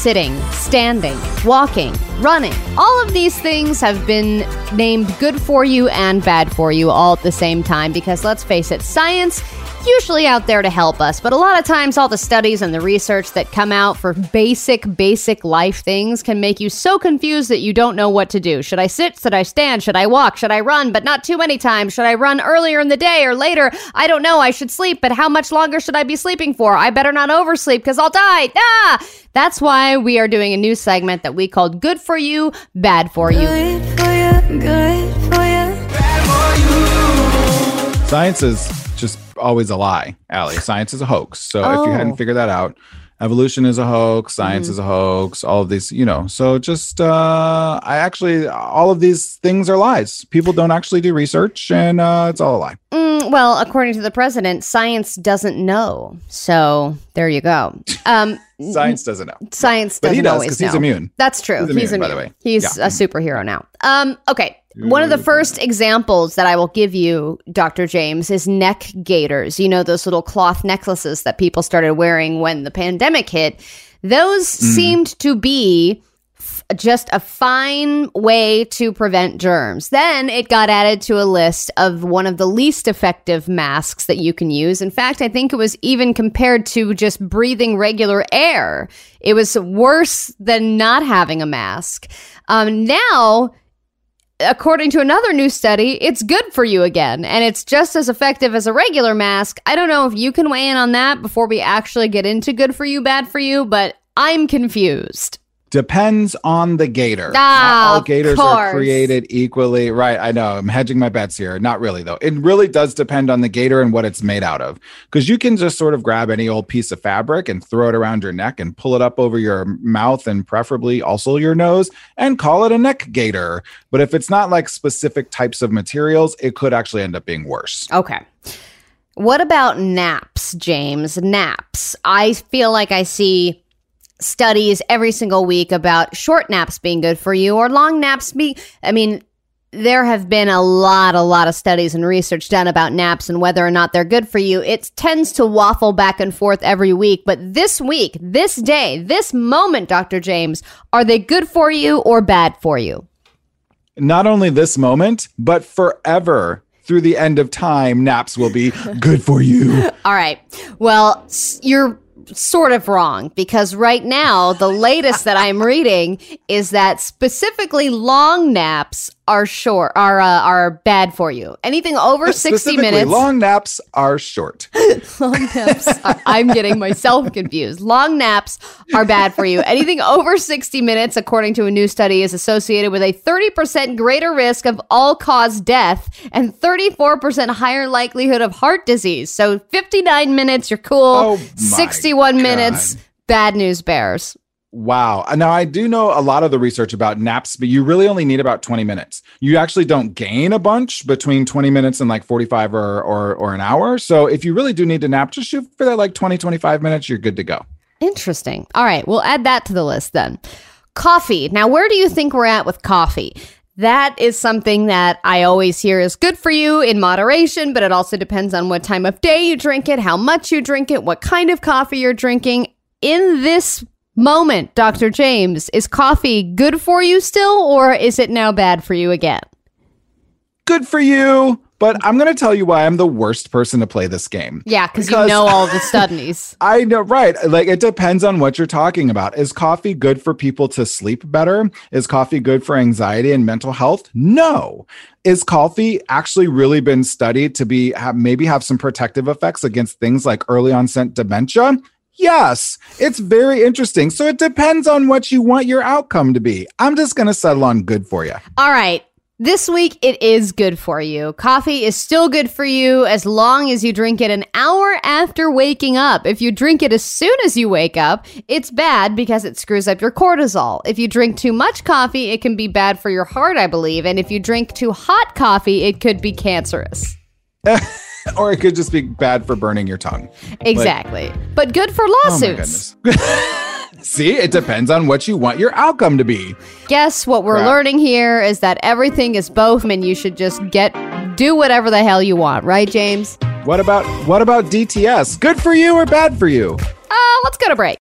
sitting, standing, walking, running. All of these things have been named good for you and bad for you all at the same time because let's face it, science usually out there to help us, but a lot of times all the studies and the research that come out for basic, basic life things can make you so confused that you don't know what to do. Should I sit? Should I stand? Should I walk? Should I run? But not too many times. Should I run earlier in the day or later? I don't know. I should sleep, but how much longer should I be sleeping for? I better not oversleep because I'll die. Ah! That's why we are doing a new segment that we called Good for You, Bad for You. Good for you, good for you. Science is just always a lie, Allie. Science is a hoax. So if you Oh. hadn't figured that out, evolution is a hoax, science Mm-hmm. is a hoax, all of these, you know. So just uh I actually all of these things are lies. People don't actually do research and uh it's all a lie. Mm, well, according to the president, science doesn't know. So there you go. Um, Science doesn't know. science But doesn't he does always because he's know. immune. That's true. He's He's immune, immune. by the way. He's Yeah. a superhero now. Um, okay. One of the first examples that I will give you, Dr. James, is neck gaiters. You know, those little cloth necklaces that people started wearing when the pandemic hit. Those Mm. seemed to be just a fine way to prevent germs. Then it got added to a list of one of the least effective masks that you can use. In fact, I think it was even compared to just breathing regular air. It was worse than not having a mask. Um, now, according to another new study, it's good for you again, and it's just as effective as a regular mask. I don't know if you can weigh in on that before we actually get into good for you, bad for you, but I'm confused. Depends on the gaiter. Ah, Not all gaiters are created equally. Right. I know. I'm hedging my bets here. Not really, though. It really does depend on the gaiter and what it's made out of. Because you can just sort of grab any old piece of fabric and throw it around your neck and pull it up over your mouth and preferably also your nose and call it a neck gaiter. But if it's not like specific types of materials, it could actually end up being worse. Okay. What about naps, James? Naps. I feel like I see studies every single week about short naps being good for you or long naps be I mean there have been a lot a lot of studies and research done about naps and whether or not they're good for you. It tends to waffle back and forth every week, but this week, this day, this moment, Dr. James, are they good for you or bad for you? Not only this moment, but forever through the end of time, naps will be good for you. All right. Well, you're sort of wrong because right now the latest that I'm reading is that specifically long naps are short are uh, are bad for you. Anything over 60 minutes long naps are short. long naps are, I'm getting myself confused. Long naps are bad for you. Anything over 60 minutes according to a new study is associated with a 30% greater risk of all-cause death and 34% higher likelihood of heart disease. So 59 minutes you're cool. Oh my 61 minutes bad news bears. Wow. Uh, now, I do know a lot of the research about naps, but you really only need about 20 minutes. You actually don't gain a bunch between 20 minutes and like 45 or, or, or an hour. So if you really do need to nap, just shoot for that like 20, 25 minutes. You're good to go. Interesting. All right, we'll add that to the list then. Coffee. Now, where do you think we're at with coffee? That is something that I always hear is good for you in moderation, but it also depends on what time of day you drink it, how much you drink it, what kind of coffee you're drinking. In this moment, Dr. James, is coffee good for you still, or is it now bad for you again? Good for you. But I'm going to tell you why I'm the worst person to play this game. Yeah, because you know all the studies. I know, right? Like it depends on what you're talking about. Is coffee good for people to sleep better? Is coffee good for anxiety and mental health? No. Is coffee actually really been studied to be have, maybe have some protective effects against things like early onset dementia? Yes, it's very interesting. So it depends on what you want your outcome to be. I'm just going to settle on good for you. All right. This week, it is good for you. Coffee is still good for you as long as you drink it an hour after waking up. If you drink it as soon as you wake up, it's bad because it screws up your cortisol. If you drink too much coffee, it can be bad for your heart, I believe. And if you drink too hot coffee, it could be cancerous. or it could just be bad for burning your tongue. Exactly. but good for Oh lawsuits. goodness. See, it depends on what you want your outcome to be. Guess what we're Crap. learning here is that everything is both, and you should just get do whatever the hell you want, right, James? What about what about DTS? Good for you or bad for you? Uh, let's go to break.